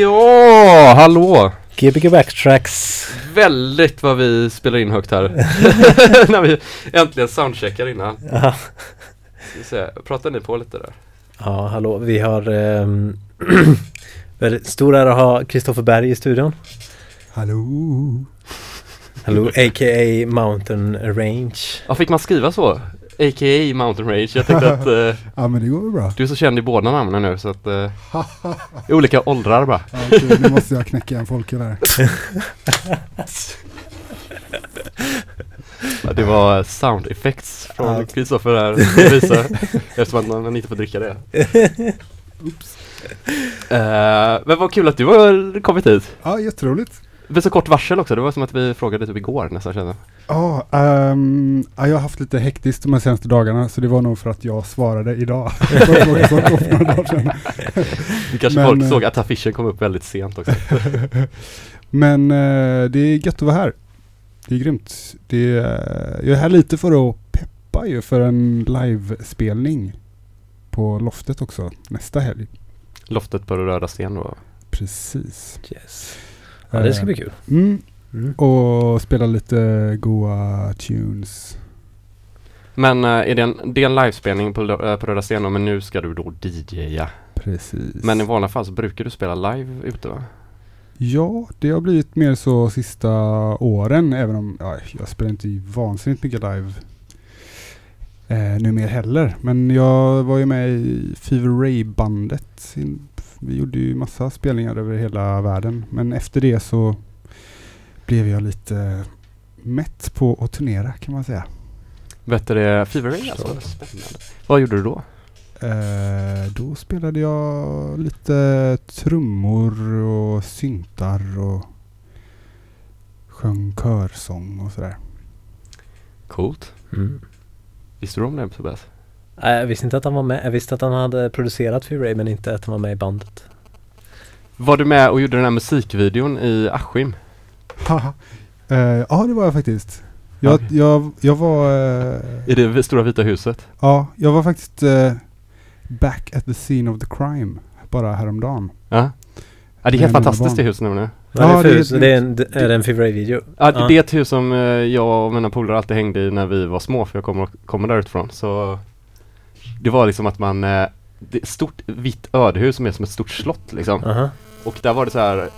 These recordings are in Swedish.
Ja, hallå! Gbg Backtracks. Väldigt vad vi spelar in högt här. När vi äntligen soundcheckar innan. Ja. Se, pratar ni på lite där? ja, hallå. Vi har um, väldigt stor ära att ha Kristoffer Berg i studion. Hallå! Hallå, a.k.a. Mountain Range. Ja, fick man skriva så? A.k.a. Mountain Range. Jag tänkte att eh, Ja men det går väl bra. du är så känd i båda namnen nu så att eh, i olika åldrar bara. Ja, okej, nu måste jag knäcka en folke där. Ja, det var sound effects från Ja. Kristoffer här visa eftersom att man inte får dricka det. Oops. Eh, men vad kul att du har kommit hit. Ja, jätteroligt. Med så kort varsel också, det var som att vi frågade typ igår nästan kände. Ja, ehm, ja, jag har haft lite hektiskt de här senaste dagarna så det var nog för att jag svarade idag. Det kanske Men, folk eh, såg att affischen kom upp väldigt sent också. Men eh, det är gött att vara här. Det är grymt. Det är, jag är här lite för att peppa ju för en livespelning på Loftet också nästa helg. Loftet på Röda Sten då. Precis. Yes. Ja, det ska bli kul. Mm, Mm. och spela lite goa tunes. Men eh, är det en, det är en livespelning på, eh, på Röda Sten då, men nu ska du då DJa. Precis. Men i vanliga fall så brukar du spela live ute va? Ja, det har blivit mer så sista åren, även om ja, jag spelar inte vansinnigt mycket live eh, nu mer heller. Men jag var ju med i Fever Ray-bandet. Vi gjorde ju massa spelningar över hela världen. Men efter det så blev jag lite mätt på att turnera kan man säga. Vet du det? Fever Ray alltså? Så. Spännande. Vad gjorde du då? Eh, då spelade jag lite trummor och syntar och sjöng körsång och sådär. Coolt. Mm. Visste du om det Tobias? Nej, Jag visste inte att han var med. Jag visste att han hade producerat för Ray men inte att han var med i bandet. Var du med och gjorde den här musikvideon i Askim? Eh, ja, det var jag faktiskt. Jag, Okej. jag, jag var... eh, I det stora vita huset? ja, jag var faktiskt eh, back at the scene of the crime bara häromdagen. Ja. Ja, det är helt fantastiskt det huset nämligen. Ja, det är, det är- en, det är en Ray-video. Ja, det är ett hus som jag och mina polare alltid hängde i när vi var små för jag kommer, kommer där utifrån. Så det var liksom att man, det är ett stort vitt ödehus som är som ett stort slott liksom. Aha. Och där var det så här,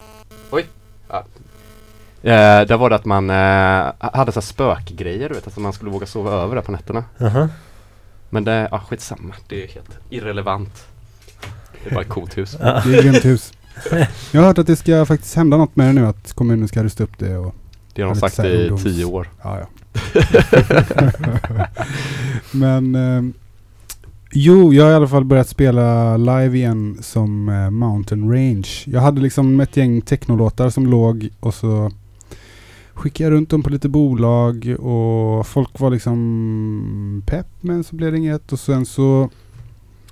oj. Ja. Eh, där var det att man eh, hade så här spökgrejer du vet, alltså man skulle våga sova över där på nätterna. Aha. Men det, ja skitsamma, det är helt irrelevant. Det är bara ett coolt hus. Det är ett grymt hus. Jag har hört att det ska faktiskt hända något med det nu, att kommunen ska rusta upp det och Det har de sagt i ungdoms- tio år. Ja, ja. Men eh, jo, jag har i alla fall börjat spela live igen som eh, Mountain Range. Jag hade liksom ett gäng technolåtar som låg och så skickade jag runt dem på lite bolag och folk var liksom pepp men så blev det inget och sen så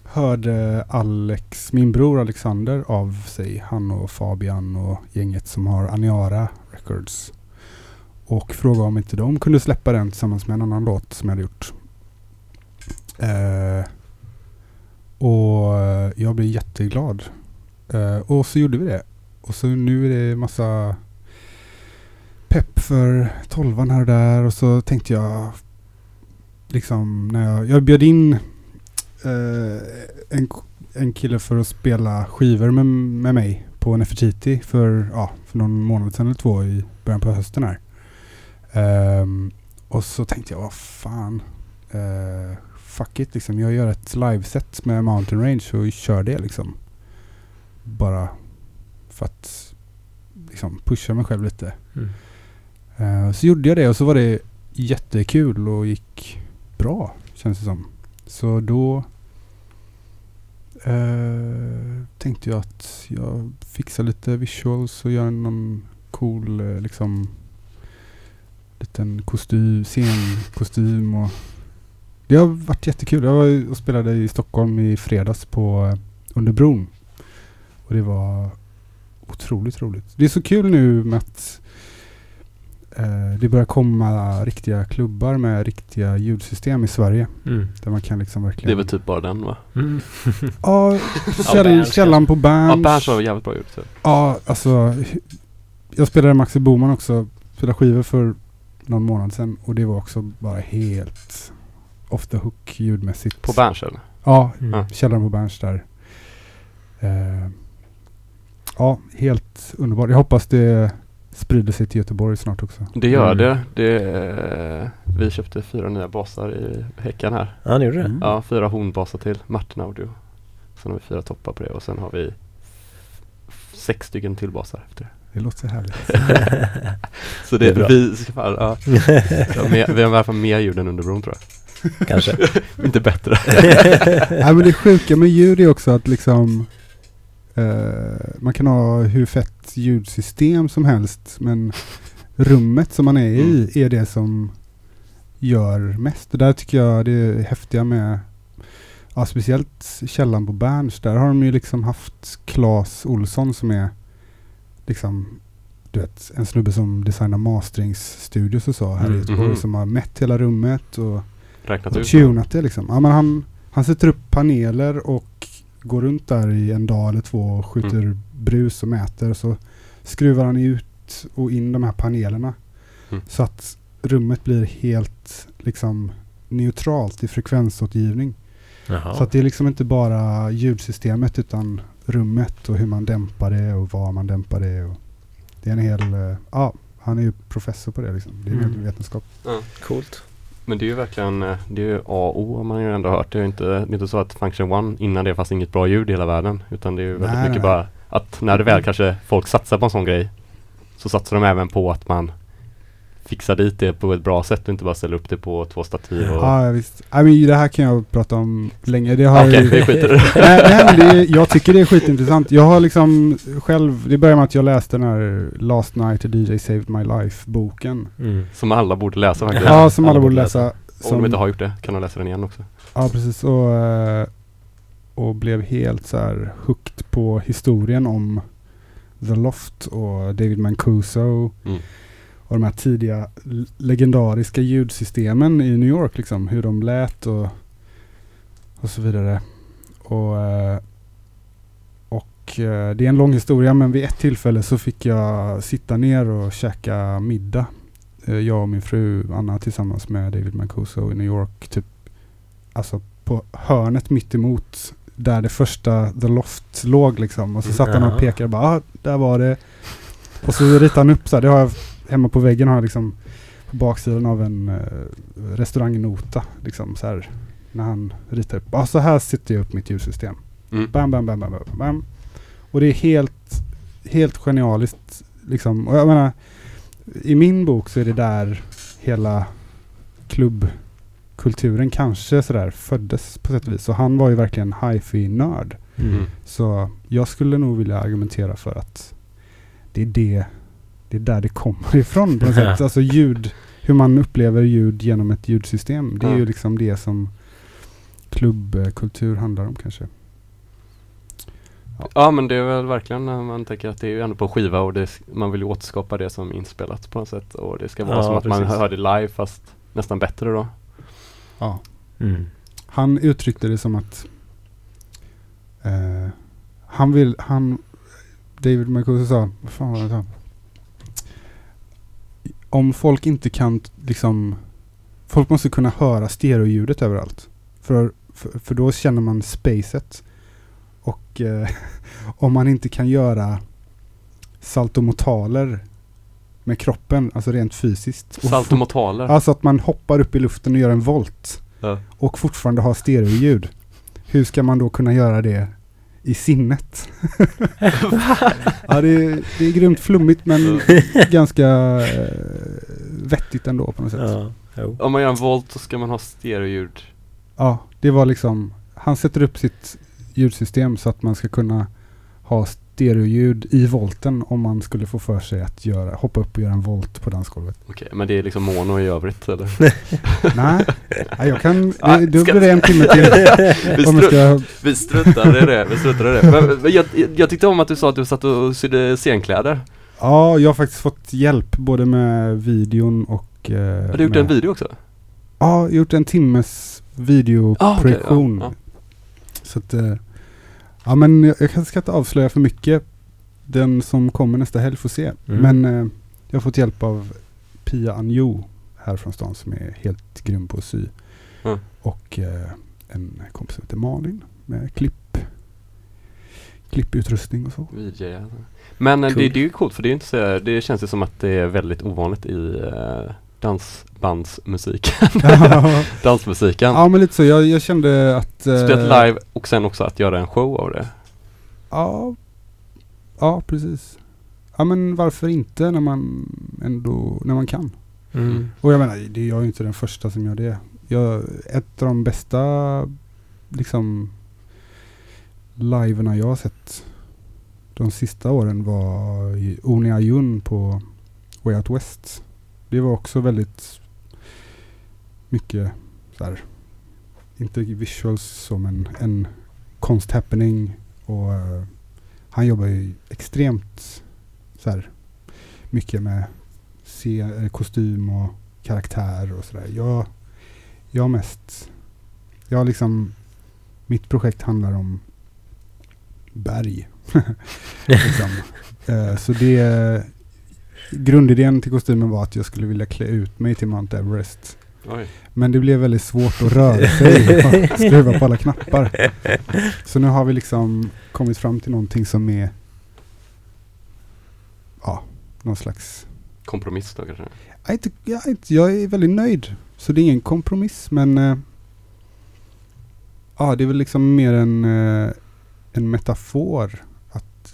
hörde Alex, min bror Alexander av sig, han och Fabian och gänget som har Aniara Records och frågade om inte de kunde släppa den tillsammans med en annan låt som jag hade gjort. Eh, och jag blev jätteglad. Eh, och så gjorde vi det. Och så nu är det massa för tolvan här och där och så tänkte jag liksom när jag, jag bjöd in eh, en, en kille för att spela skivor med, med mig på Nefertiti för, ja, för någon månad sedan eller två i början på hösten här. Ehm, och så tänkte jag, vad fan. Uh, fuck it liksom. Jag gör ett liveset med Mountain Range och kör det liksom. Bara för att liksom pusha mig själv lite. Mm. Eh, så gjorde jag det och så var det jättekul och gick bra känns det som. Så då eh, tänkte jag att jag fixar lite visuals och gör någon cool eh, liksom liten kostym, scenkostym och det har varit jättekul. Jag var och spelade i Stockholm i fredags på eh, under bron. Och det var otroligt roligt. Det är så kul nu med att det börjar komma riktiga klubbar med riktiga ljudsystem i Sverige. Mm. Där man kan liksom Det är verkligen... väl typ bara den va? Mm. Ja, käll, Berns källan på Ja, Berns. Berns har jävligt bra ljud. Så. Ja, alltså. Jag spelade Axel Boman också. Spelade skivor för någon månad sedan. Och det var också bara helt off the hook ljudmässigt. På Berns eller? Ja, Mm. Källaren på Berns där. Eh, ja, helt underbart. Jag hoppas det sprider sig till Göteborg snart också. Det gör Mm. det. det eh, vi köpte fyra nya basar i Häcken här. Ja, ni gjorde det? Mm. Ja, fyra hornbasar till. Martin Audio. Sen har vi fyra toppar på det och sen har vi sex stycken till basar efter det. Det låter härligt. Så Det det, är bra. vi ska fan, ja, ja, mer, vi har i alla fall mer ljud än under bron tror jag. Kanske. Inte bättre. Nej men det sjuka med ljud är också att liksom man kan ha hur fett ljudsystem som helst men rummet som man är i är det som gör mest. Det där tycker jag det är häftiga med ja, speciellt källan på Berns. Där har de ju liksom haft Claes Olsson som är liksom du vet, en snubbe som designar masteringsstudios och så här i Mm. Göteborg Mhm. som har mätt hela rummet och Räknat och tunat det liksom. Ja, men han, han sätter upp paneler och går runt där i en dag eller två och skjuter Mm. brus och mäter. Och så skruvar han ut och in de här panelerna. Mm. Så att rummet blir helt liksom neutralt i frekvensåtgivning. Jaha. Så att det är liksom inte bara ljudsystemet utan rummet och hur man dämpar det och var man dämpar det. Och det är en hel, eh, ja, han är ju professor på det liksom. Det är en Mm. hel vetenskap. Ja. Coolt. Men det är ju verkligen, eh, det är ju A och O har man ju ändå hört. Det är ju inte, inte så att Function One innan det fanns inget bra ljud i hela världen. Utan det är ju väldigt Nej, mycket nej. bara att när det väl kanske folk satsar på en sån grej så satsar de även på att man fixar dit det på ett bra sätt och inte bara ställer upp det på två stativ och... Ja, visst. I mean, det här kan jag prata om länge. Det har Okej, ju- vi skiter det. nej, nej, men det är, jag tycker det är skitintressant. Jag har liksom själv, det började med att jag läste den här Last Night a DJ Saved My Life boken. Mm. Som alla borde läsa faktiskt. Ja, som alla alla borde läsa. Om Som, de inte har gjort det kan de läsa den igen också. Ja, precis. Och, eh, och blev helt så här hooked på historien om The Loft och David Mancuso. Mm. Och de här tidiga legendariska ljudsystemen i New York liksom. Hur de lät och, och så vidare. Och, eh, och eh, det är en lång historia men vid ett tillfälle så fick jag sitta ner och käka middag. Eh, Jag och min fru Anna tillsammans med David Mancuso i New York. Typ, alltså på hörnet mitt emot där det första The Loft låg liksom. Och så satt han och pekade och bara ah, där var det. Och så ritade han upp så här, det har jag hemma på väggen har jag liksom på baksidan av en eh, restaurangnota liksom så här. När han ritar upp, ah, så här sätter jag upp mitt ljudsystem. Mm. Bam, bam, bam, bam, bam, bam. Och det är helt, helt genialiskt liksom. Och jag menar, i min bok så är det där hela klubbkulturen kanske sådär föddes på sätt och vis. Och han var ju verkligen hifi-nörd. Mm. Så jag skulle nog vilja argumentera för att det är det, det är där det kommer ifrån på något sätt. Alltså ljud, hur man upplever ljud genom ett ljudsystem. Det är Ja. ju liksom det som klubbkultur handlar om kanske. Ja men det är väl verkligen när man tänker att det är ju ändå på skiva och det, man vill ju återskapa det som inspelat på något sätt. Och det ska vara Ja, som att man precis. hör det live fast nästan bättre då. Ja. Mm. Han uttryckte det som att eh, han vill, han, David Marcuse sa, vad fan var det han sa? Om folk inte kan liksom, folk måste kunna höra stereoljudet överallt. För, för, för då känner man spacet. Och eh, om man inte kan göra saltomotaler med kroppen, alltså rent fysiskt. Saltomotaler. Alltså att man hoppar upp i luften och gör en volt Ja. och fortfarande ha stereoljud. Hur ska man då kunna göra det i sinnet? ja, det är, det är grymt flummigt men ganska eh, vettigt ändå på något sätt. Ja. Ja, jo. Om man gör en volt så ska man ha stereoljud. det var liksom, han sätter upp sitt ljudsystem så att man ska kunna ha stereoljud i volten om man skulle få för sig att göra, hoppa upp och göra en volt på dansgolvet. Okej, men det är liksom mono i övrigt eller? Nej, nej, jag kan, Ja, det, då blir det en timme till. vi, Om jag stru- ska, vi struntar i det, vi struntar i det. Men, men jag, jag tyckte om att du sa att du satt och sydde scenkläder. Ja, jag har faktiskt fått hjälp både med videon och... Eh, Har du gjort med, en video också? Ja, jag har gjort en timmes videoprojektion. Ah, okej, Så att, eh, ja men jag, jag kanske ska inte avslöja för mycket. Den som kommer nästa helg får se. Mm. Men eh, jag har fått hjälp av Pia Anjo här från stan som är helt grym på att sy. Mm. Och eh, en kompis som heter Malin med klipp. Klipputrustning och så. alltså. Men eh, Cool. det, det är ju coolt för det är inte så, det känns ju som att det är väldigt ovanligt i eh, dansbandsmusiken. Dansmusiken. ja men lite så. Jag, jag kände att... eh, Spelat live och sen också att göra en show av det. Ja, ja precis. Ja men varför inte när man ändå, när man kan. Mm. Och jag menar, det är jag är ju inte den första som gör det. Jag, ett av de bästa liksom liveerna jag har sett de sista åren var i Oni Ayun på Way Out West. Det var också väldigt mycket så här, inte visuals som en, en konsthappening och eh, han jobbar ju extremt så här mycket med se, eh, kostym och karaktär och sådär. Jag, jag mest, jag liksom, mitt projekt handlar om berg. liksom. eh, så det, grundidén till kostymen var att jag skulle vilja klä ut mig till Mount Everest. Oj. Men det blev väldigt svårt att röra sig och skruva på alla knappar. Så nu har vi liksom kommit fram till någonting som är ja, någon slags Kompromiss då kanske? jag är, inte, jag, är inte, jag är väldigt nöjd. Så det är ingen kompromiss men eh, Ja det är väl liksom mer en, eh, en metafor. Att,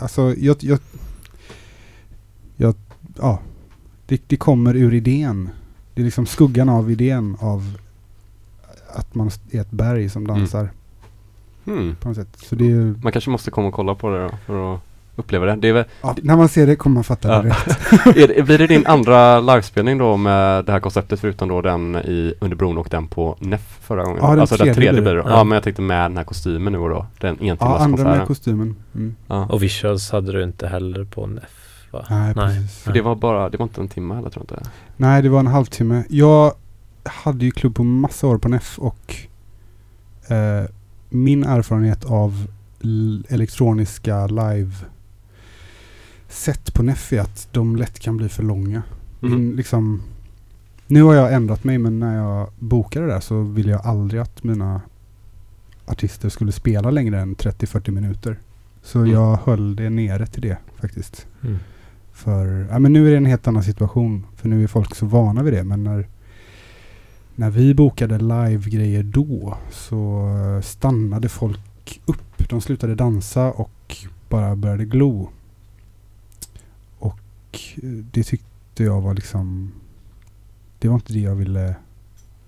alltså jag, jag, jag ja, det, det kommer ur idén. Det är liksom skuggan av idén av att man är ett berg som dansar Hmm. på något sätt. Så det är, Man kanske måste komma och kolla på det då för att uppleva det. det, är väl, ja, när man ser det kommer man fatta Ja. det rätt. är det blir det din andra livespelning då med det här konceptet förutom då den i Under bron och den på NEF förra gången? Ja, den alltså den tredje tredje blir det. Ja. Ja. men jag tänkte med den här kostymen nu och då. Den Ja, andra med kostymen. Mm. Ja. Och visuals hade du inte heller på en F va? Nej, Nej. precis. För det var bara, det var inte en timme heller tror jag inte. Nej, det var en halvtimme. Jag hade ju klubb på massa år på NEF och eh, min erfarenhet av elektroniska live set på NEF är att de lätt kan bli för långa. Mhm. Min, liksom, nu har jag ändrat mig men när jag bokade där så ville jag aldrig att mina artister skulle spela längre än 30-40 minuter. Så Mm. jag höll det nere till det faktiskt. Mm. För, ja men nu är det en helt annan situation. För nu är folk så vana vid det. Men när, när vi bokade live-grejer då så eh, stannade folk upp. De slutade dansa och bara började glo. Och eh, det tyckte jag var liksom... Det var inte det jag ville...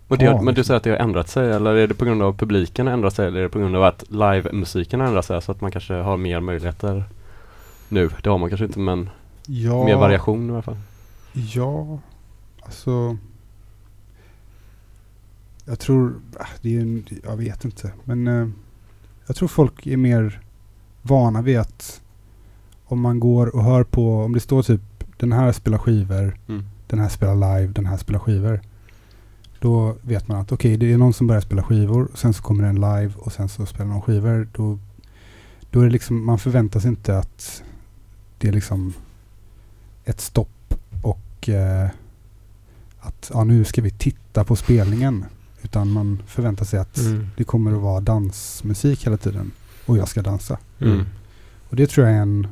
Och det, men du liksom. säger att det har ändrat sig eller är det på grund av publiken har ändrat sig eller är det på grund av att live-musiken har ändrat sig så att man kanske har mer möjligheter nu? Det har man kanske inte men Ja, mer variation i alla fall. Ja, alltså... Jag tror... ah, Det är en, jag vet inte. Men eh, jag tror folk är mer vana vid att om man går och hör på... Om det står typ den här spelar skivor, Mm. den här spelar live, den här spelar skivor. Då vet man att okej, det är någon som börjar spela skivor. Och sen så kommer den live och sen så spelar någon skivor. Då, då är det liksom... Man förväntar sig inte att det liksom ett stopp och eh, att ja, nu ska vi titta på spelningen. Utan man förväntar sig att Mm. det kommer att vara dansmusik hela tiden. Och jag ska dansa. Mm. Och det tror jag är en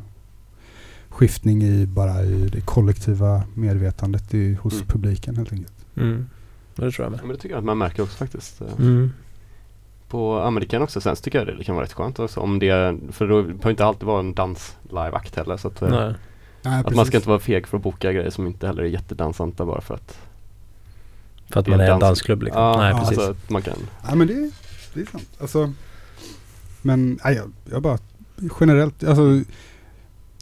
skiftning i bara i det kollektiva medvetandet i, hos Mm. publiken helt enkelt. Mm. Det tror jag Ja, med. men det tycker jag att man märker också faktiskt. eh, Mm. På amerikan också sen så tycker jag det kan vara rätt skönt också om det, för då behöver inte alltid vara en dans live-akt heller så att, eh, Nej. Nej, att man ska inte vara feg för att boka grejer som inte heller är jättedansanta bara för att För att man är en dans- dansklubb liksom. Ja, Nej, ja, precis. alltså att man kan Ja men det, det är sant. Alltså, men nej, jag, jag bara generellt, alltså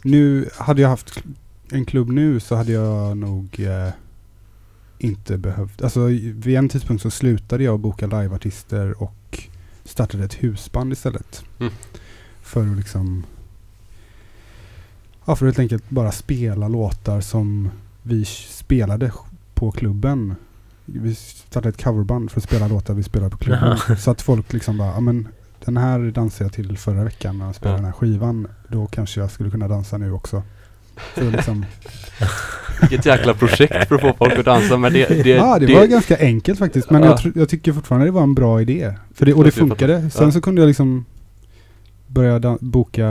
nu hade jag haft en klubb nu så hade jag nog eh, inte behövt, alltså vid en tidpunkt så slutade jag boka liveartister och startade ett husband istället. Mm. För att liksom Ja, för helt enkelt bara spela låtar som vi spelade på klubben. Vi startade ett coverband för att spela låtar vi spelade på klubben. Så att folk liksom bara, ja men den här dansade jag till förra veckan när jag spelade Ja. den här skivan. Då kanske jag skulle kunna dansa nu också. Så liksom, Vilket jäkla projekt för att få folk att dansa men det, det, ja, det, var ganska enkelt faktiskt. Men Ja. jag, jag tycker fortfarande det var en bra idé. För det, och det funkade. Sen så kunde jag liksom börja boka.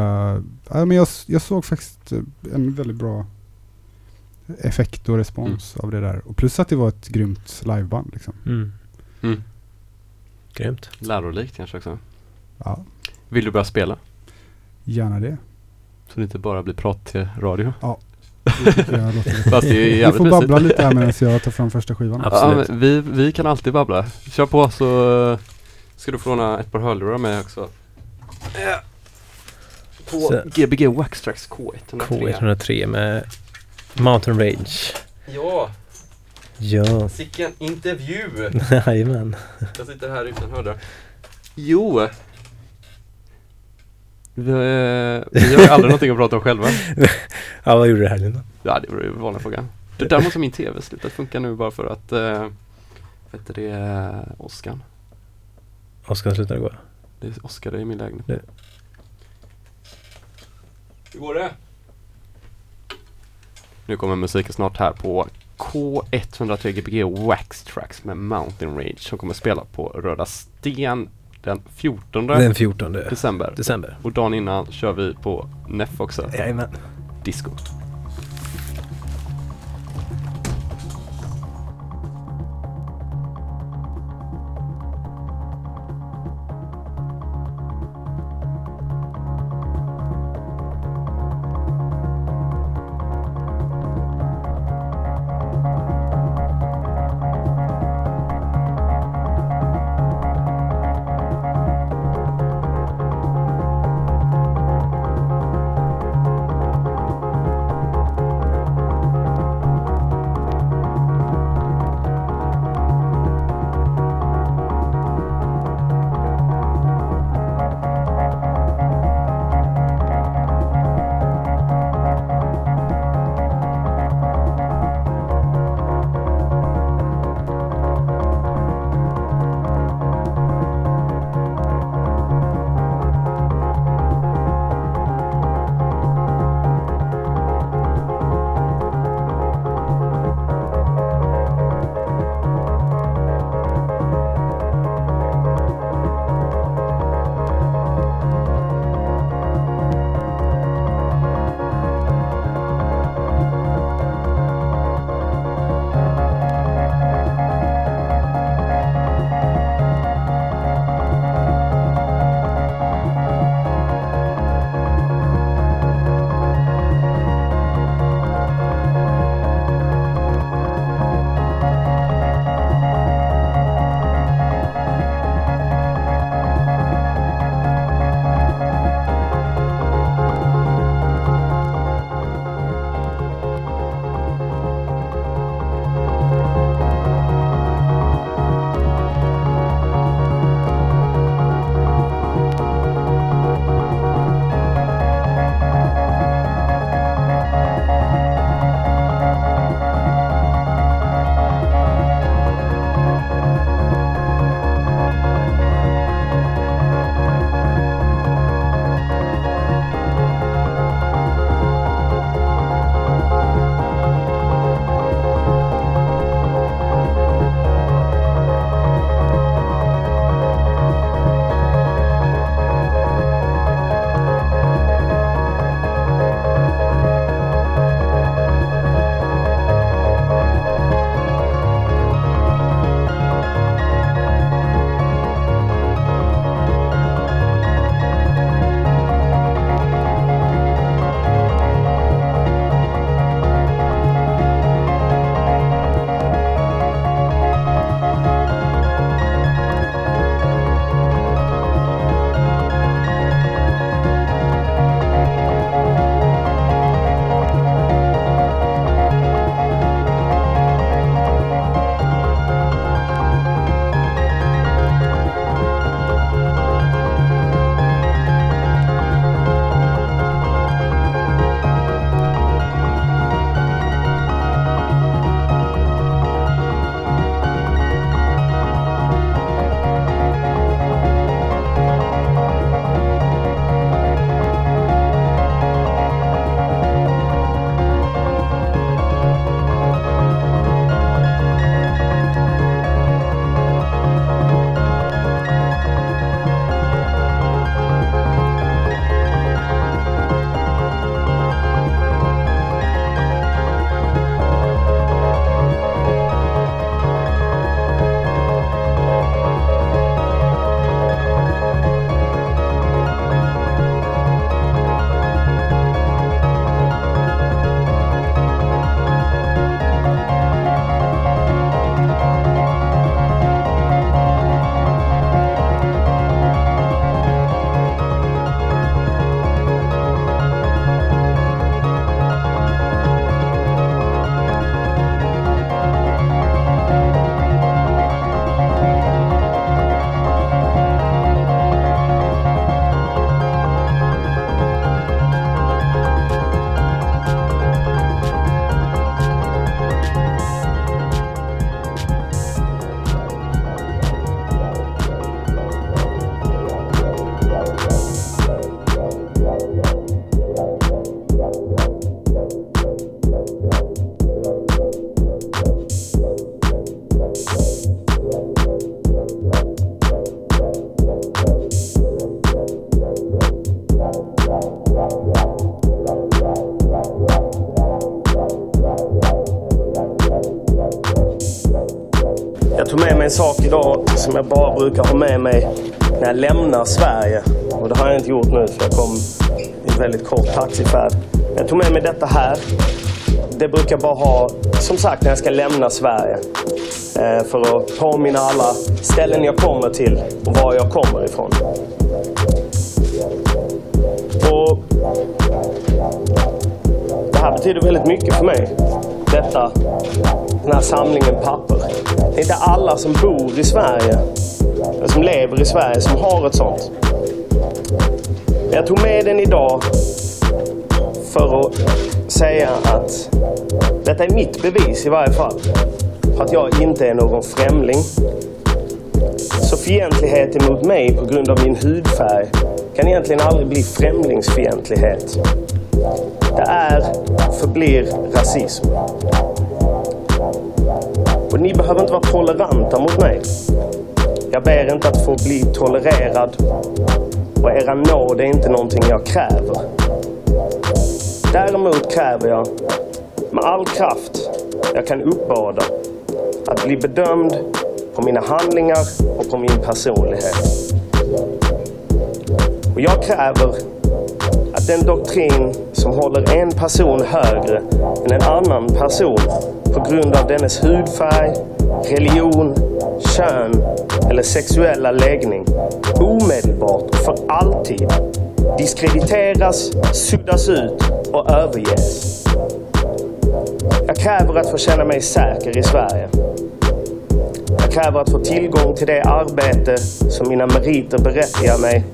Ja, men jag, jag såg faktiskt eh, en väldigt bra effekt och respons Mm. av det där. Och plus att det var ett grymt liveband liksom. Mm. Mm. Grymt. Lärorikt kanske också. Ja, Vill du börja spela? gärna det. Så det inte bara blir prat till radio. Rätt. Fast det är Vi får babbla mysigt. lite här medan jag tar fram första skivan. Absolut. Ja, vi, vi kan alltid babbla. Kör på så eh, ska du få låna ett par hörlurar med också. Eh, På Så- Gbg Waxtrax K103. K103 med Mountain Range. Ja, Ja, sicken intervju! jajamän. Jag sitter här utan hörlurar. Jo! Vi, eh, vi har ju aldrig någonting att prata om själva. Ja, vad gjorde du i helgen då? Ja, det var ju vanliga frågan. Det där måste min TV sluta funka nu bara för att, eh, vet du det, är Oskar. Oskar slutar gå. Det är Oskar i min lägenhet. Det- Hur går det? Nu kommer musiken snart här på K103 Gbg Wax Tracks med Mountain Rage som kommer spela på Röda Sten den 14 Den 14 december. december. Och dagen innan kör vi på NEF också, Jajamän. disco. Brukar ha med mig när jag lämnar Sverige. Och det har jag inte gjort nu för jag kom i en väldigt kort taxifärd. Jag tog med mig detta här. Det brukar jag bara ha, som sagt, när jag ska lämna Sverige. Eh, för att påminna alla ställen jag kommer till och var jag kommer ifrån. Och det här betyder väldigt mycket för mig. Detta, den här samlingen papper. Det är inte alla som bor i Sverige, som lever i Sverige, som har ett sånt. Jag tog med den idag för att säga att detta är mitt bevis i varje fall. På att jag inte är någon främling. Så fientlighet emot mig på grund av min hudfärg kan egentligen aldrig bli främlingsfientlighet. Det är förblir rasism. Och ni behöver inte vara toleranta mot mig. Jag ber inte att få bli tolererad. Och era nåd är inte någonting jag kräver. Däremot kräver jag med all kraft jag kan uppbåda att bli bedömd på mina handlingar och på min personlighet. Och jag kräver att den doktrin som håller en person högre än en annan person på grund av dennes hudfärg, religion, kön eller sexuella läggning omedelbart och för alltid diskrediteras, suddas ut och överges. Jag kräver att få känna mig säker i Sverige. Jag kräver att få tillgång till det arbete som mina meriter berättigar mig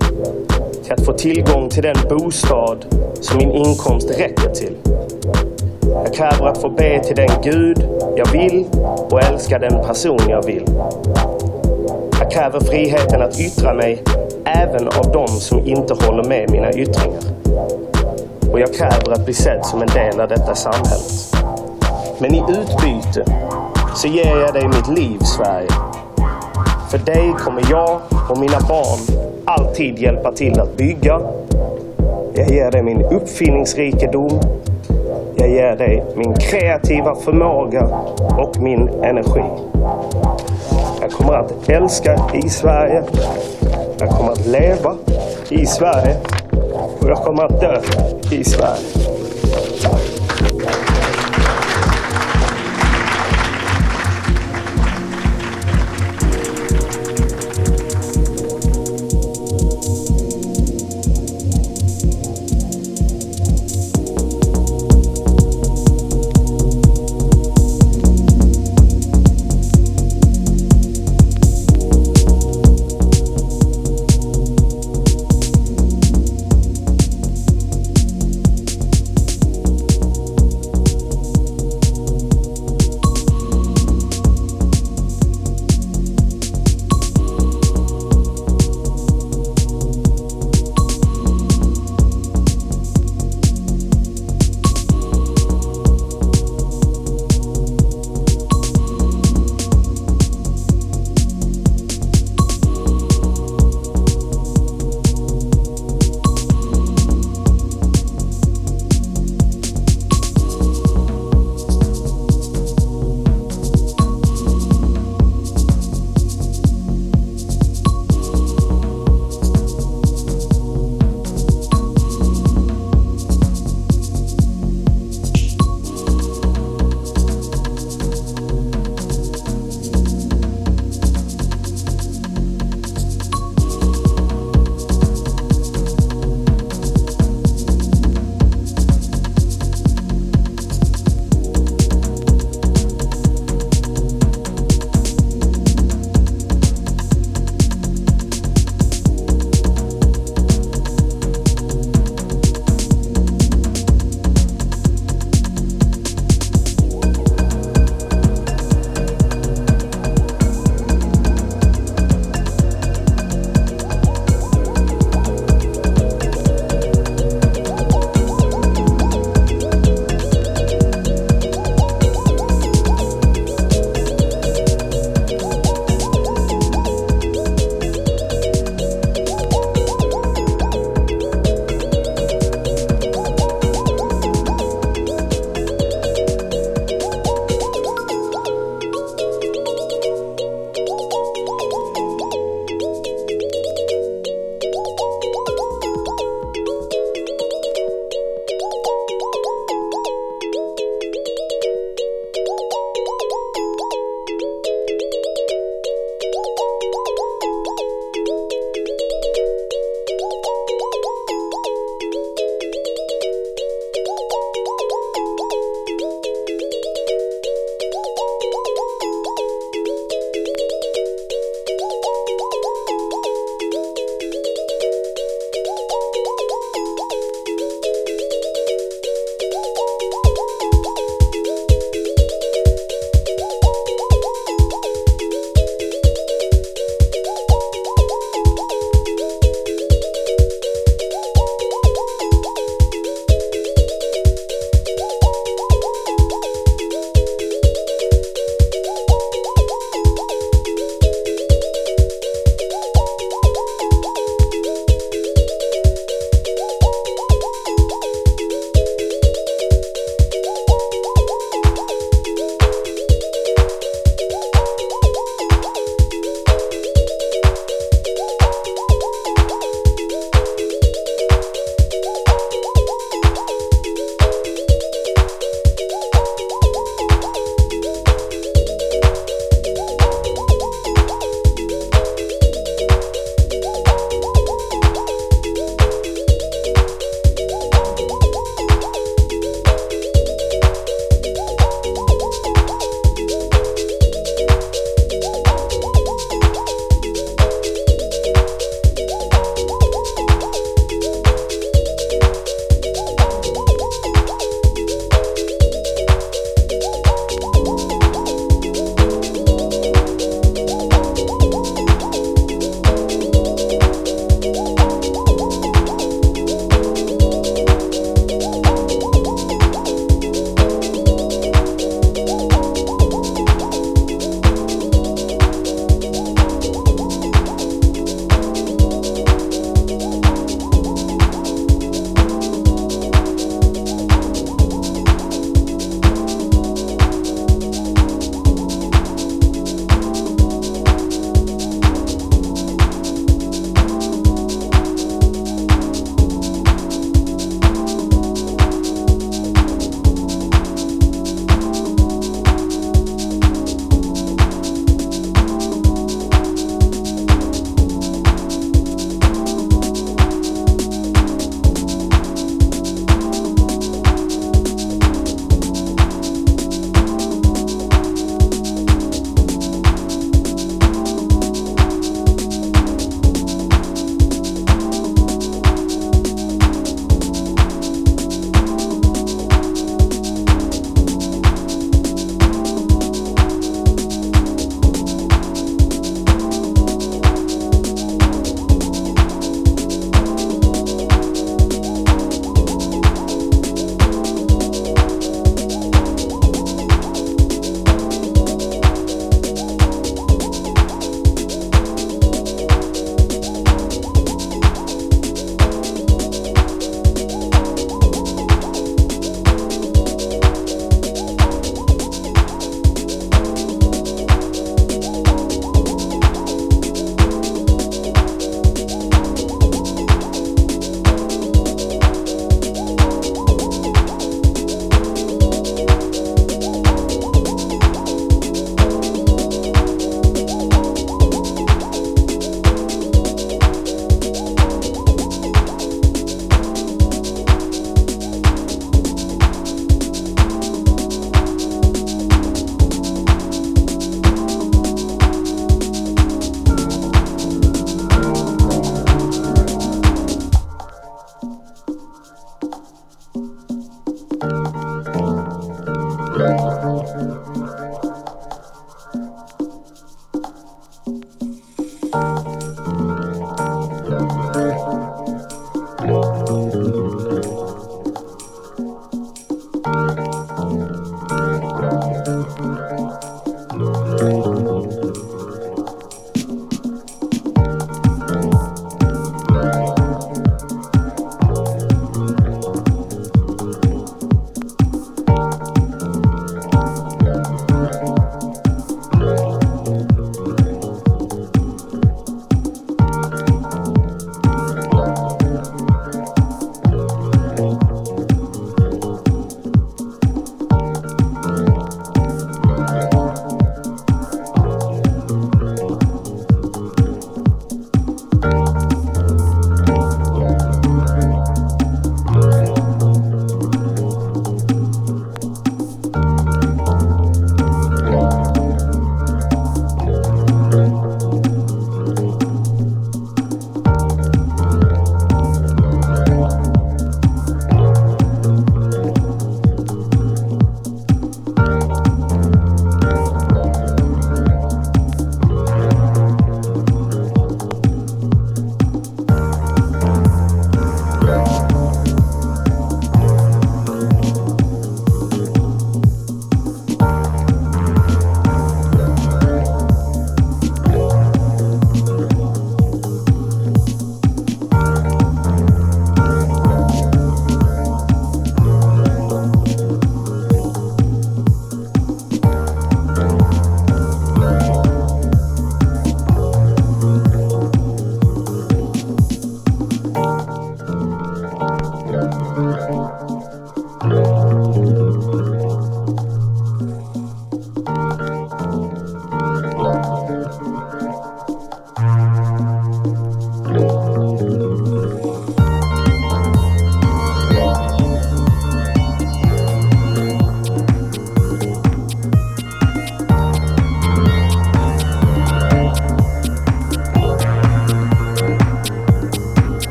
till att få tillgång till den bostad som min inkomst räcker till. Jag kräver att få be till den Gud jag vill och älska den person jag vill. Jag kräver friheten att yttra mig även av de som inte håller med mina yttringar. Och jag kräver att bli sedd som en del av detta samhället. Men i utbyte så ger jag dig mitt liv, Sverige. För dig kommer jag och mina barn alltid hjälpa till att bygga. Jag ger dig min uppfinningsrikedom. Jag ger dig min kreativa förmåga och min energi. Jag kommer att älska i Sverige. Jag kommer att leva i Sverige. Och jag kommer att dö i Sverige.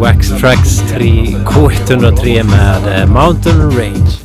Wax Tracks 3 K103 med eh, Mountain Range.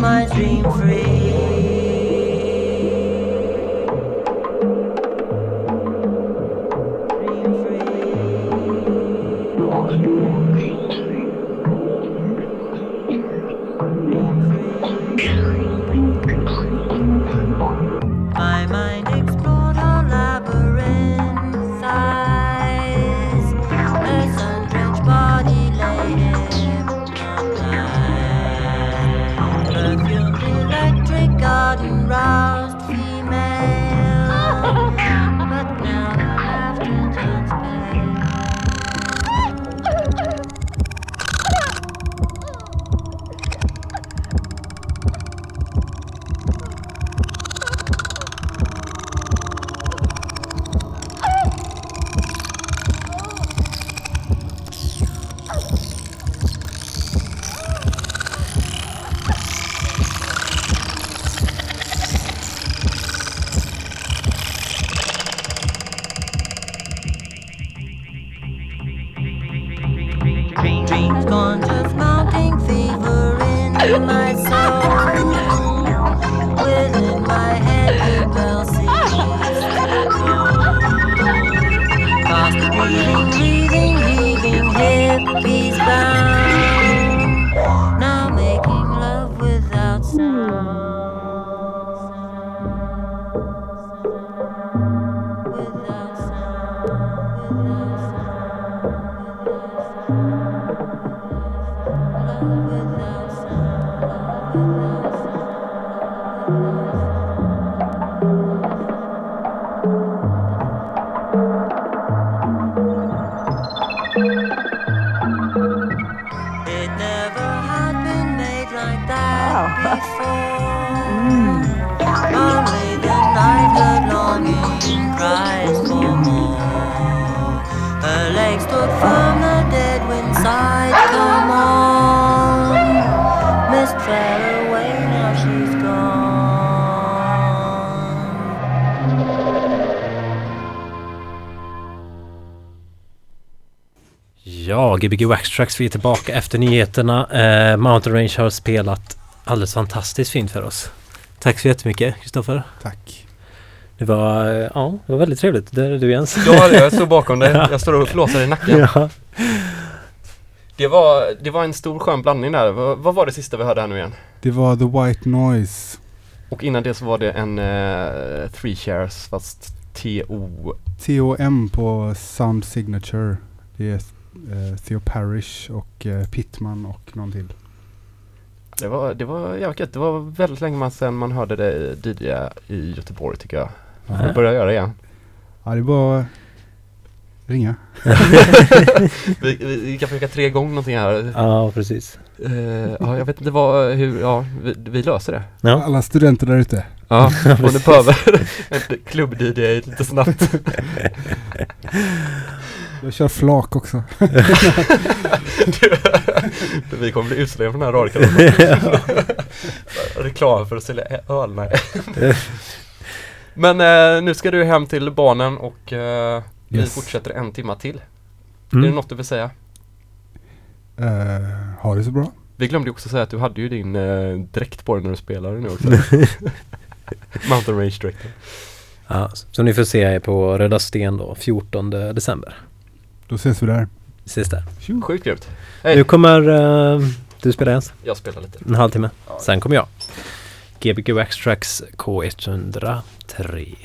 my dream free. Gbg Waxtrax, vi är tillbaka efter nyheterna. Eh, Mountain Range har spelat alldeles fantastiskt fint för oss. Tack så jättemycket, Kristoffer. Tack. Det var, eh, ja, det var väldigt trevligt. Det är du Jens. Ja, jag står bakom dig. Jag står och flåsar i nacken. ja. Det var, det var en stor skön blandning där. Vad, vad var det sista vi hörde här nu igen? Det var The White Noise. Och innan det så var det en eh, Three Shares fast TO. TOM på Sound Signature. Det är Theo Parrish och eh, Pittman och någon till. Det var, det var jävligt gött. Det var väldigt länge sedan man hörde det DJ i Göteborg tycker jag. Man får Nej. börja göra det igen. Ja, det är bara ringa. Vi, vi, vi kan försöka tre gånger någonting här. ja, precis. Eh, ja, jag vet inte vad, hur, ja, vi, vi löser det. Ja, Alla studenter där ute. Ja, om du behöver ett klubb-DJ lite snabbt. Jag kör flak också. vi kommer bli utslängda från den här radiokanalen. Reklam för att sälja öl, nej. Men eh, nu ska du hem till barnen och eh, vi Yes. fortsätter en timma till. Är Mm. det något du vill säga? Uh, ha det så bra. Vi glömde också säga att du hade ju din eh, dräkt på dig när du spelade nu också. Mountain Range dräkten. ja, så ni får se er på Röda Sten då, 14 december. Då ses vi där. Vi ses där. Sjukt grymt. Hej. Nu kommer eh, du spela Jens, Jag spelar lite. en halvtimme. Ja. Sen kommer jag. Gbg Waxtrax K103.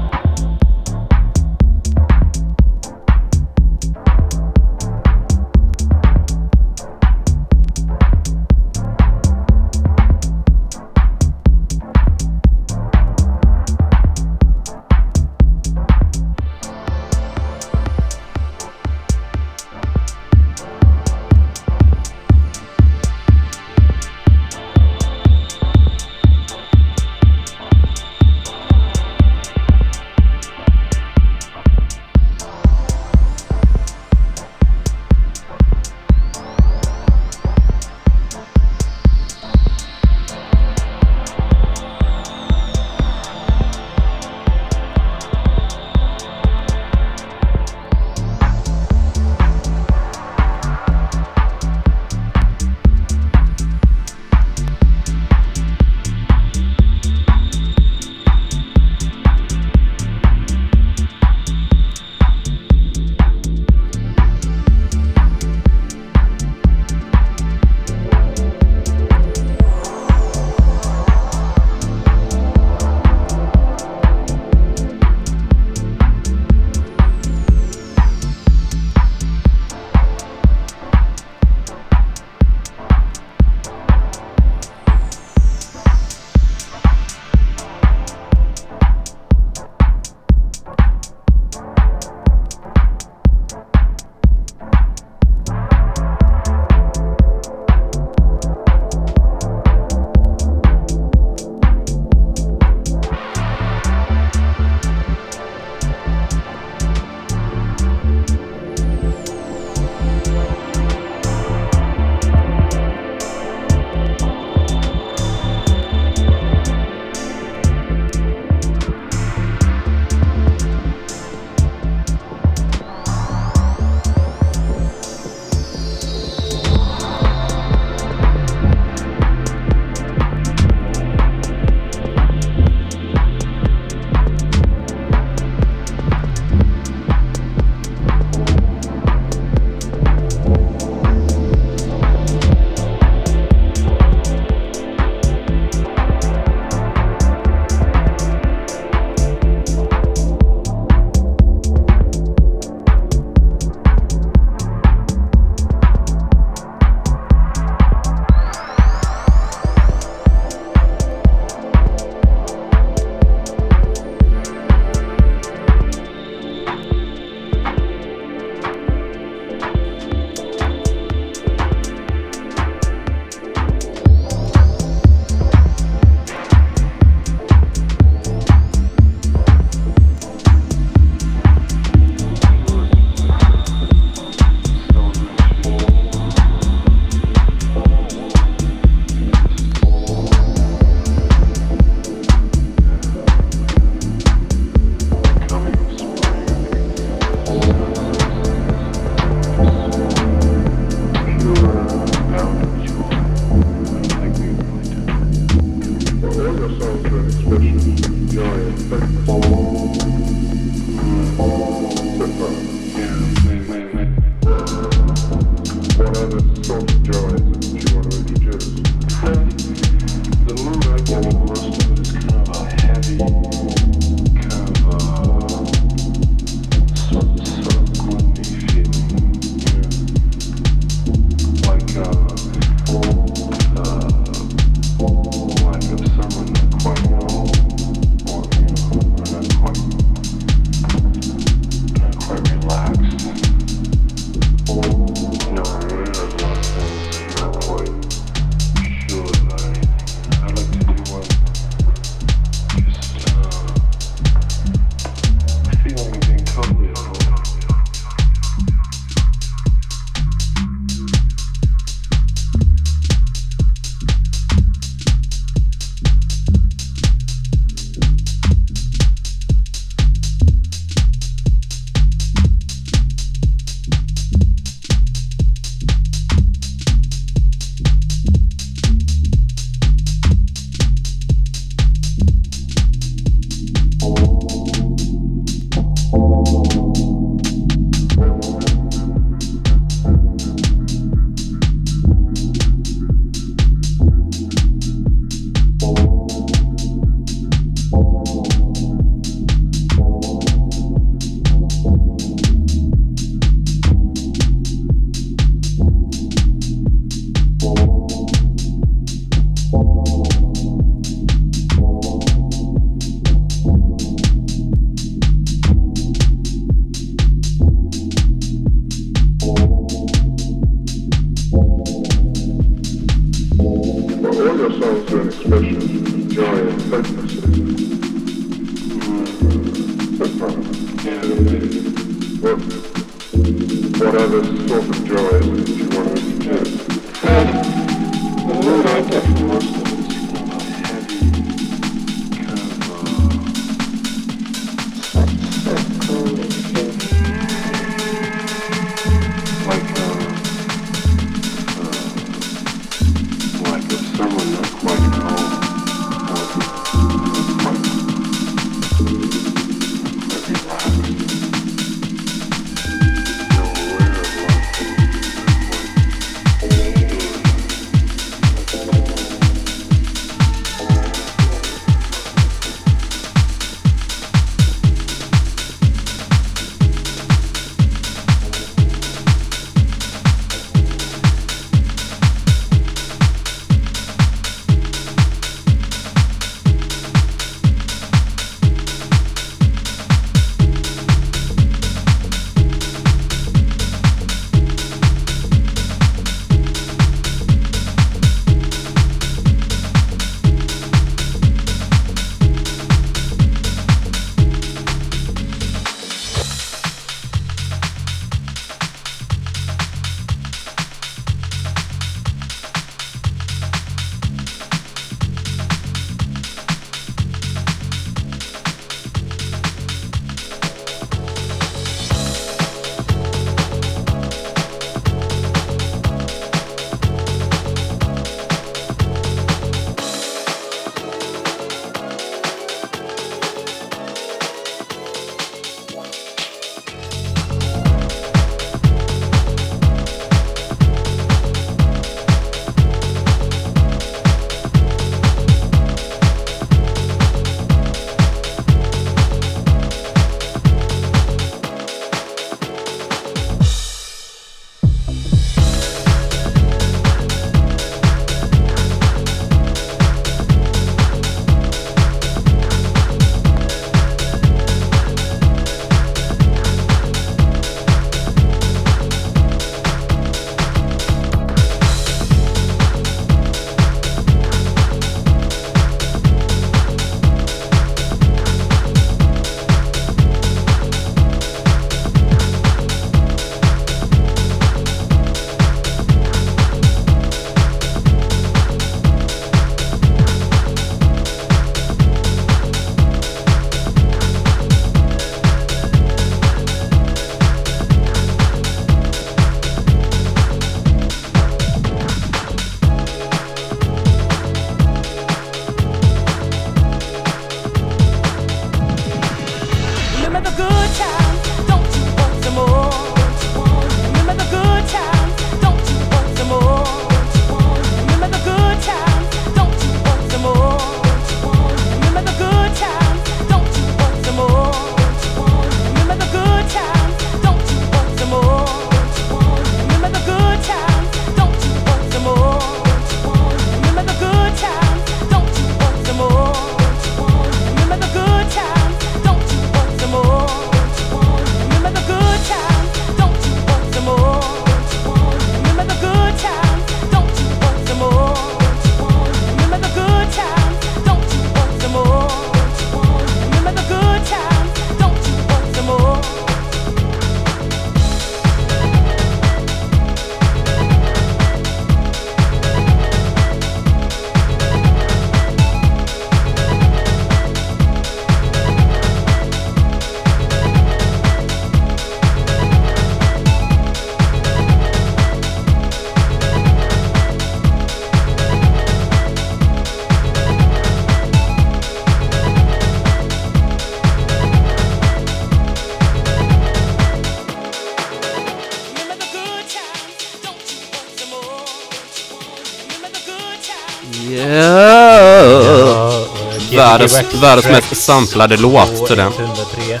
Världens, världens mest samplade låt till den. 103.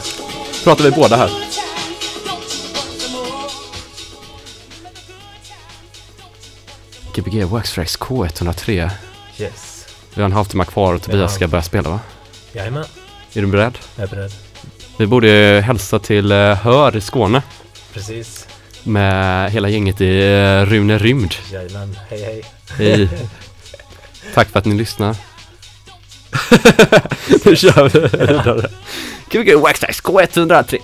Pratar vi båda här. Gbg Waxtrax K103. Yes. Vi har en halvtimme kvar och Tobias ska börja spela va? Jajamän, Är du beredd? jag är beredd. Vi borde hälsa till eh, Hör i Skåne Precis. med hela gänget i eh, Rune Rymd. Jajamän, hej hej. Hej. Tack för att ni lyssnar. nu kör vi vidare. Gbg Waxtrax K103.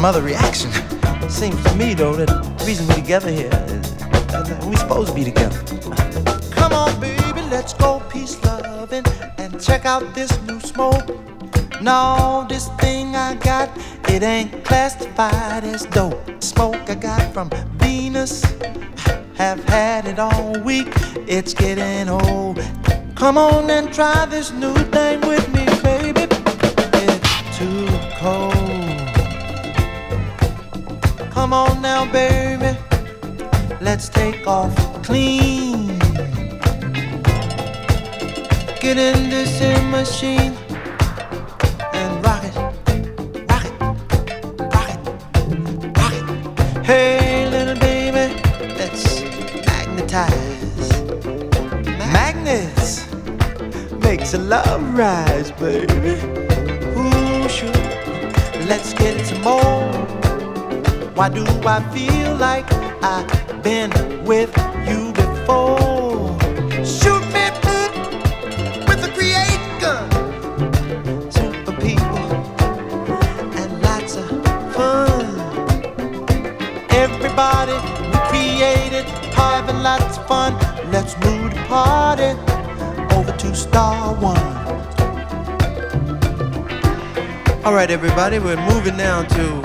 Some other reaction. Seems to me though that the reason we're together here is that we're supposed to be together. Come on, baby, let's go peace loving and check out this new smoke. No, this thing I got, it ain't classified as dope. Smoke I got from Venus, have had it all week. It's getting old. Come on and try this new All right, everybody, we're moving now to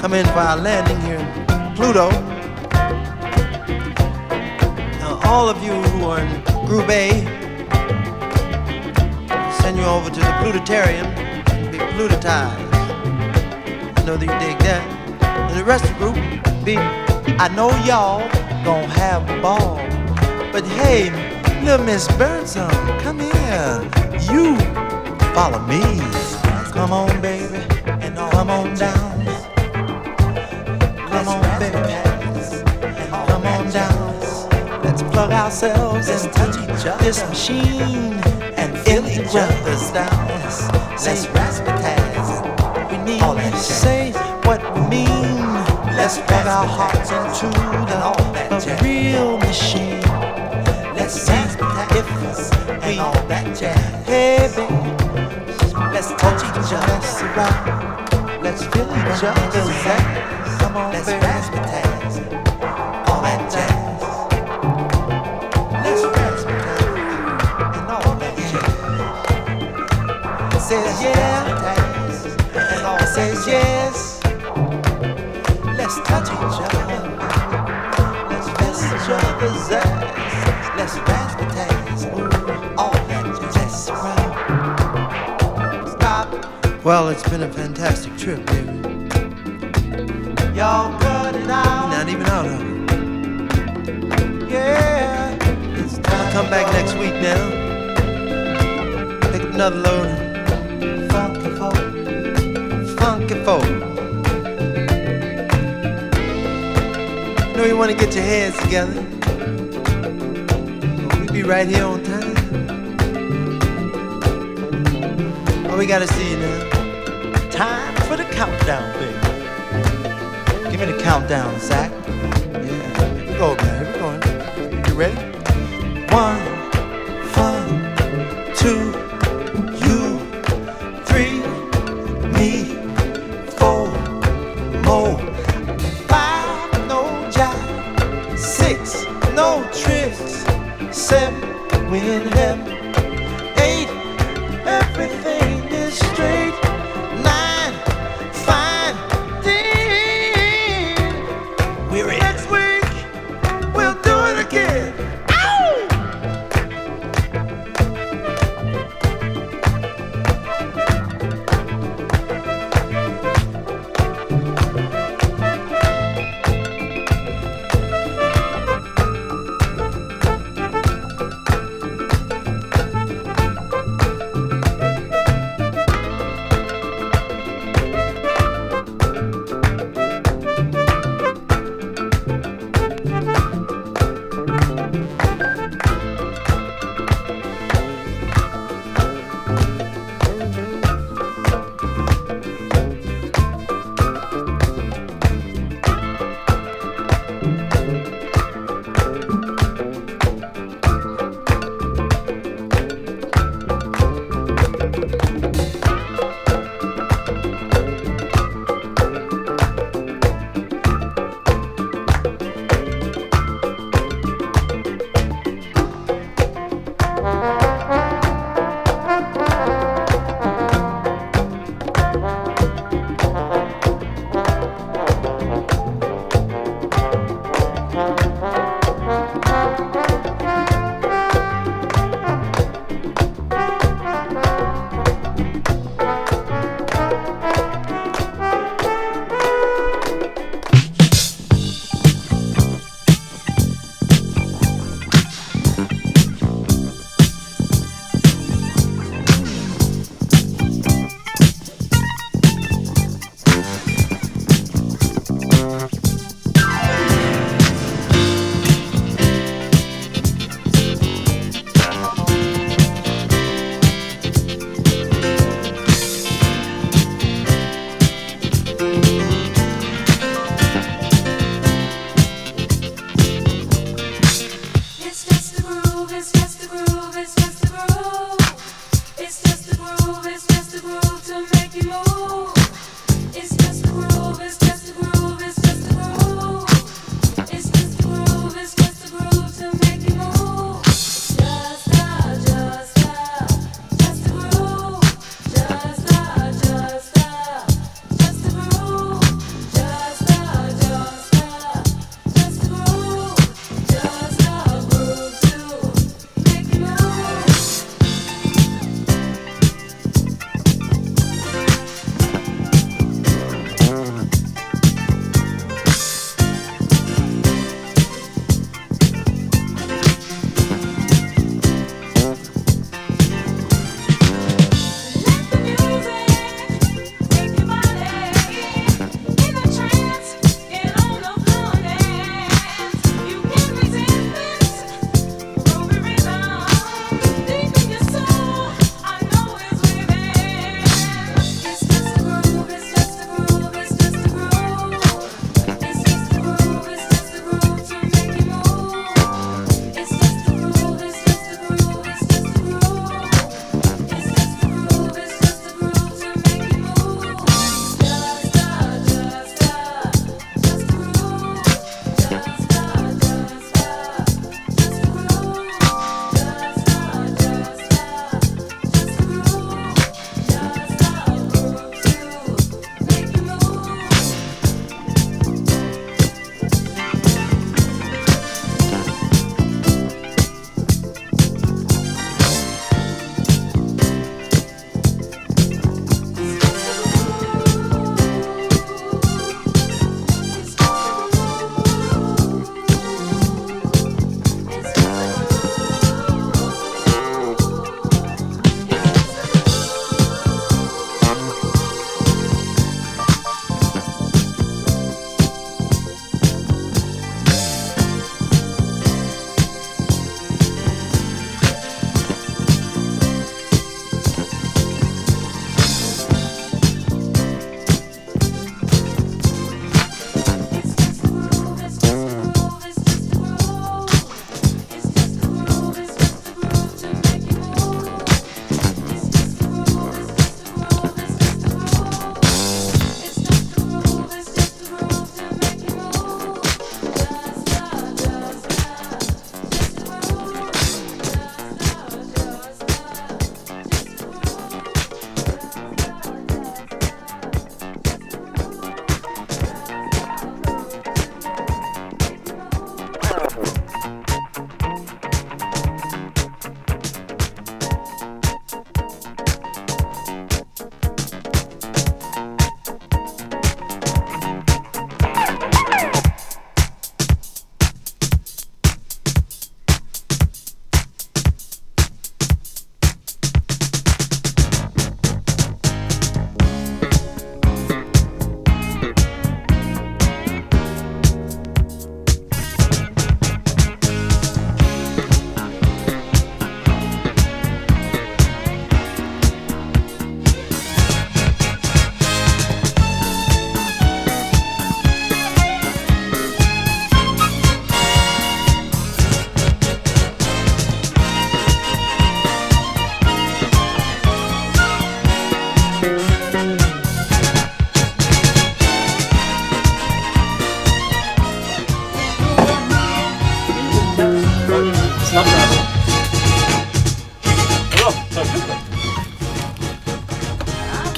come in for our landing here in Pluto. Now, all of you who are in Group A, send you over to the Plutotarium, be plutotized. I know that you dig that. And the rest of the group, be, I know y'all gonna have a ball. But hey, little Miss Burnsome, come here. You follow me. Come on, baby, and come on down. Come on, baby. And come on down. Let's plug ourselves into touch each other. this machine and feel each other's down. Let's razzmatazz. We need to say what we mean. Let's plug our hearts into the, the real machine. Let's see if we all that jazz. Hey, baby. Let's touch each other. Let's feel each other's ass. Come on, let's razzmatazz. All that jazz. Let's razzmatazz. And all that jazz. Says yeah. And all says yes. Let's touch each other. Let's feel each other's ass. Let's razzmatazz. Well, it's been a fantastic trip, baby. Y'all cut it out. not even out of it. Yeah, it's time. Come back next week now. Pick up another load. Funky folk, funky folk. You know you want to get your heads together. We'll be right here on time. Oh, we gotta see you now. Countdown, baby. Give me the countdown, Zach.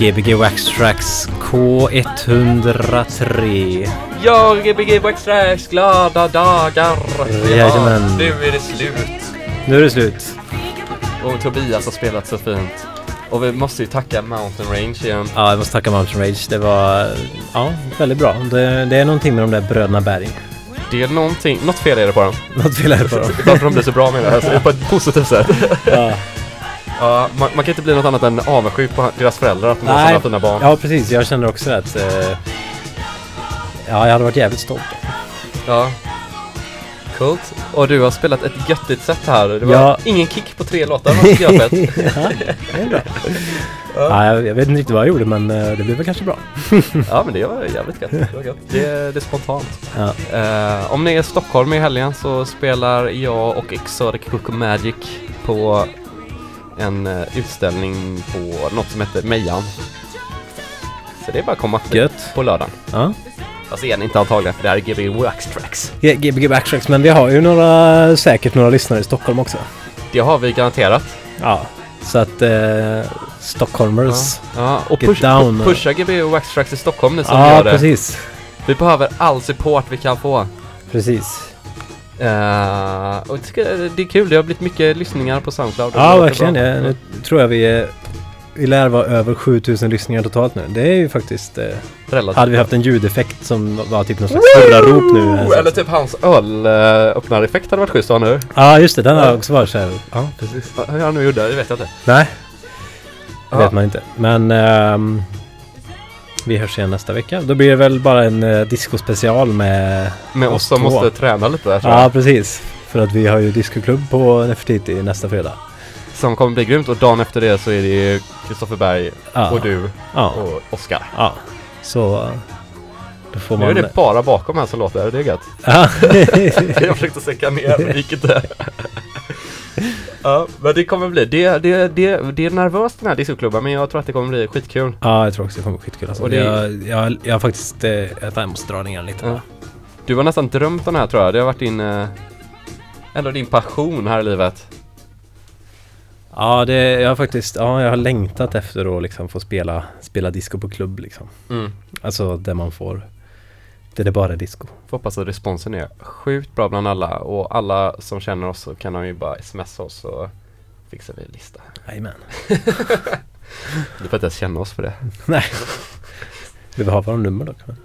Gbg Wax Tracks K103. Ja, Gbg Waxtrax, glada dagar! Jajamän. nu är det slut. Nu är det slut. Och Tobias har spelat så fint. Och vi måste ju tacka Mountain Range igen. Ja, jag måste tacka Mountain Rage. Det var ja, väldigt bra. Det, det är någonting med de där bröderna Berg. Det är någonting, något fel är det på dem. Något fel är det på dem. Varför de blir så bra med det här, på ett positivt sätt. Ja. Ja, man, man kan inte bli något annat än avundsjuk på deras föräldrar att de har sådana fina barn. ja, precis. Jag känner också att... Eh, ja, jag hade varit jävligt stolt. Ja. Coolt. Och du har spelat ett göttigt set här. Det var Ja. ingen kick på tre låtar, fett. ja, det är bra. Ja, jag, jag vet inte riktigt vad jag gjorde, men eh, det blev väl kanske bra. Ja men det var jävligt gött. Det, var gött. det, det är spontant. Ja. Eh, om ni är i Stockholm i helgen så spelar jag och Exotic Cook Magic på en eh, utställning på något som heter Mejan. Så det är bara att komma Gött. på lördagen. Ja. Fast ni inte antagligen för det här är GB Wax Tracks. G- Gbg Backtracks, men vi har ju några, säkert några lyssnare i Stockholm också. Det har vi garanterat. Ja, så att eh, Stockholmers. Ja, och Get push, down. pu- pusha GB Wax Tracks i Stockholm ni som Ja, gör det. precis. Vi behöver all support vi kan få. Precis. Eh, och jag tycker det är kul, det har blivit mycket lyssningar på Soundcloud. Ja, Det verkligen. Det. Nu tror jag vi är... Vi lär vara över 7000 lyssningar totalt nu. Det är ju faktiskt... Eh, Relativt. hade vi haft en ljudeffekt som var typ någon slags hurrarop nu. Oh, Alltså. eller typ hans ölöppnareffekt hade varit schysst att ha nu. Ja, just det. Den har också varit så här. Ja, precis. Vad han nu gjorde, det vet jag inte. Nej, det Ja. vet man inte. Men ehm, vi hörs igen nästa vecka. Då blir det väl bara en uh, discospecial med... Med oss som två. måste träna lite där Ja, precis. För att vi har ju discoklubb på Nefertiti nästa fredag. Som kommer bli grymt och dagen efter det så är det ju Kristoffer Berg Ja. och du Ja. och Oskar. Ja. Så... eh, Då får Nu man... är det bara bakom här som låter, det är gött. Ja. jag försökte säcka ner men det gick inte. ja, men det kommer bli, det, det, det, det är nervöst den här discoklubben men jag tror att det kommer bli skitkul. Ja, jag tror också det kommer bli skitkul. Alltså. Och det- jag, jag, jag har faktiskt... Eh, jag måste dra ner lite. Ja. Du har nästan drömt om det här tror jag, det har varit din, eh, ändå din passion här i livet. Ja, det, jag har faktiskt... Ja, jag har längtat efter att liksom få spela, spela disco på klubb liksom. Mm. Alltså där man får... Där det bara är disco. Får hoppas att responsen är sjukt bra bland alla och alla som känner oss så kan de ju bara smsa oss så fixar vi en lista. Jajamän. Du får inte ens känna oss för det. Nej. Vi behöver våra nummer dock. men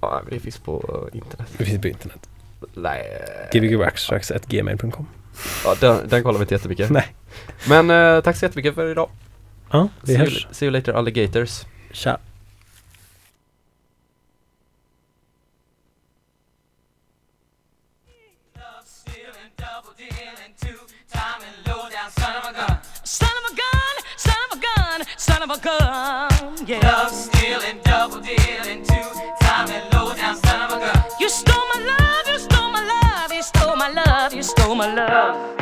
Ja, men det finns på internet. Det finns på internet. Nej. gbgwaxtrax.gmail.com Ja, den, den kollar vi inte jättemycket. Nej. Men eh, tack så jättemycket för idag. Ja, vi see, hörs. you, see you later alligators. Tja. Yeah. Love stealing, double dealing, two time and low down, son of a gun. You stole my love, you stole my love, you stole my love, you stole my love.